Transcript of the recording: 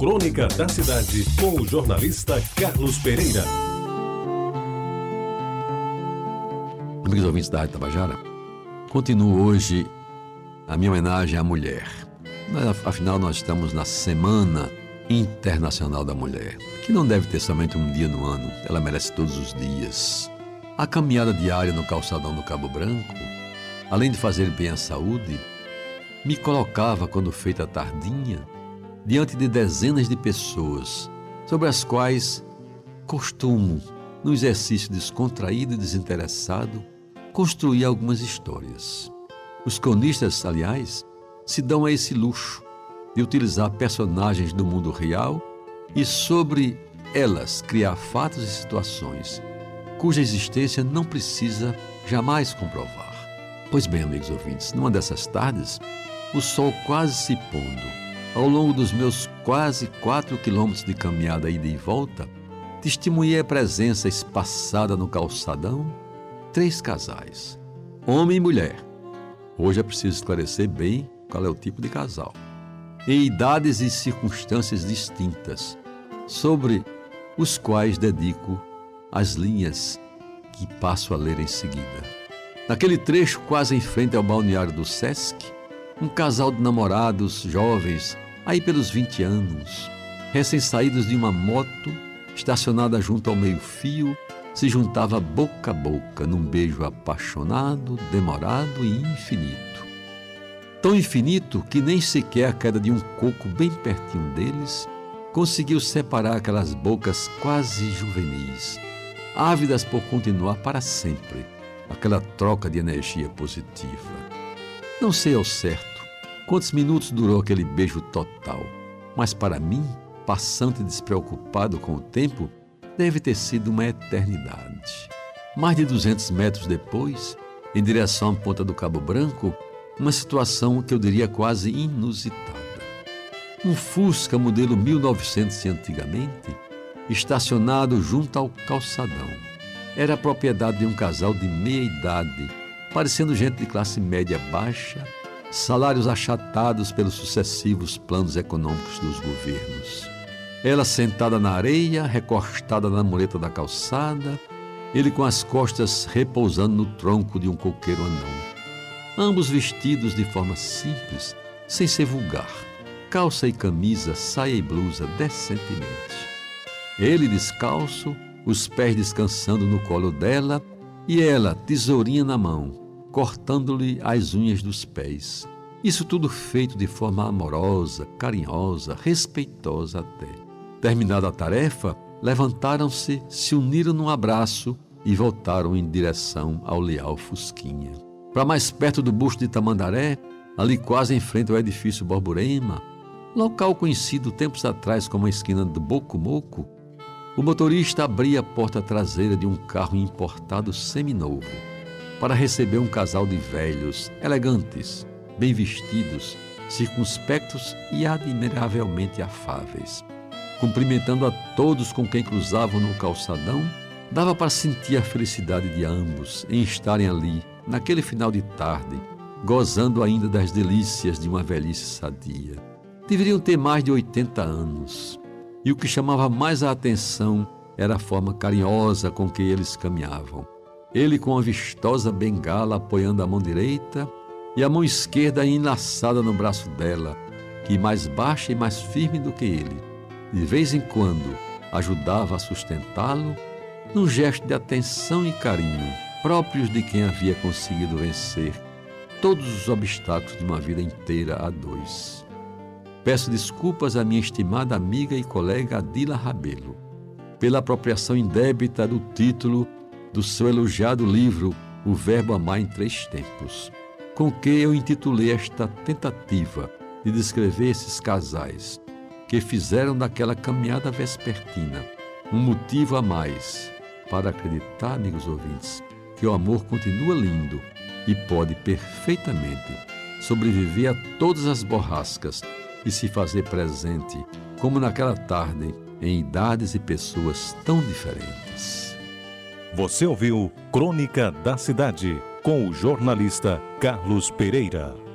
Crônica da Cidade, com o jornalista Carlos Pereira. Amigos ouvintes da Rádio Tabajara, continuo hoje a minha homenagem à mulher. Afinal, nós estamos na Semana Internacional da Mulher, que não deve ter somente um dia no ano, ela merece todos os dias. A caminhada diária no calçadão do Cabo Branco, além de fazer bem à saúde, me colocava, quando feita tardinha, diante de dezenas de pessoas, sobre as quais costumo, no exercício descontraído e desinteressado, construir algumas histórias. Os cronistas, aliás, se dão a esse luxo de utilizar personagens do mundo real e sobre elas criar fatos e situações cuja existência não precisa jamais comprovar. Pois bem, amigos ouvintes, numa dessas tardes, o sol quase se pondo, ao longo dos meus quase quatro quilômetros de caminhada ida e volta, testemunhei a presença espaçada no calçadão três casais, homem e mulher. Hoje é preciso esclarecer bem qual é o tipo de casal. Em idades e circunstâncias distintas, sobre os quais dedico as linhas que passo a ler em seguida. Naquele trecho, quase em frente ao balneário do Sesc, um casal de namorados jovens, aí pelos 20 anos, recém-saídos de uma moto, estacionada junto ao meio-fio, se juntava boca a boca num beijo apaixonado, demorado e infinito. Tão infinito que nem sequer a queda de um coco bem pertinho deles conseguiu separar aquelas bocas quase juvenis, ávidas por continuar para sempre aquela troca de energia positiva. Não sei ao certo Quantos minutos durou aquele beijo total? Mas para mim, passante despreocupado com o tempo, deve ter sido uma eternidade. Mais de 200 metros depois, em direção à ponta do Cabo Branco, uma situação que eu diria quase inusitada. Um Fusca modelo 1900 antigamente, estacionado junto ao calçadão. Era propriedade de um casal de meia idade, parecendo gente de classe média baixa salários achatados pelos sucessivos planos econômicos dos governos. Ela sentada na areia, recostada na mureta da calçada, ele com as costas repousando no tronco de um coqueiro anão. Ambos vestidos de forma simples, sem ser vulgar. Calça e camisa, saia e blusa decentemente. Ele descalço, os pés descansando no colo dela e ela, tesourinha na mão, cortando-lhe as unhas dos pés. Isso tudo feito de forma amorosa, carinhosa, respeitosa até. Terminada a tarefa, levantaram-se, se uniram num abraço e voltaram em direção ao leal Fusquinha. Para mais perto do busto de Tamandaré, ali quase em frente ao edifício Borborema, local conhecido tempos atrás como a esquina do Boco Moco, o motorista abria a porta traseira de um carro importado seminovo para receber um casal de velhos, elegantes, bem vestidos, circunspectos e admiravelmente afáveis. Cumprimentando a todos com quem cruzavam no calçadão, dava para sentir a felicidade de ambos em estarem ali, naquele final de tarde, gozando ainda das delícias de uma velhice sadia. Deveriam ter mais de 80 anos. E o que chamava mais a atenção era a forma carinhosa com que eles caminhavam ele com a vistosa bengala apoiando a mão direita e a mão esquerda enlaçada no braço dela, que mais baixa e mais firme do que ele, de vez em quando ajudava a sustentá-lo num gesto de atenção e carinho próprios de quem havia conseguido vencer todos os obstáculos de uma vida inteira a dois. Peço desculpas à minha estimada amiga e colega Adila Rabelo pela apropriação indébita do título do seu elogiado livro O Verbo Amar em Três Tempos, com que eu intitulei esta tentativa de descrever esses casais que fizeram daquela caminhada vespertina um motivo a mais para acreditar, amigos ouvintes, que o amor continua lindo e pode perfeitamente sobreviver a todas as borrascas e se fazer presente, como naquela tarde, em idades e pessoas tão diferentes. Você ouviu Crônica da Cidade com o jornalista Carlos Pereira.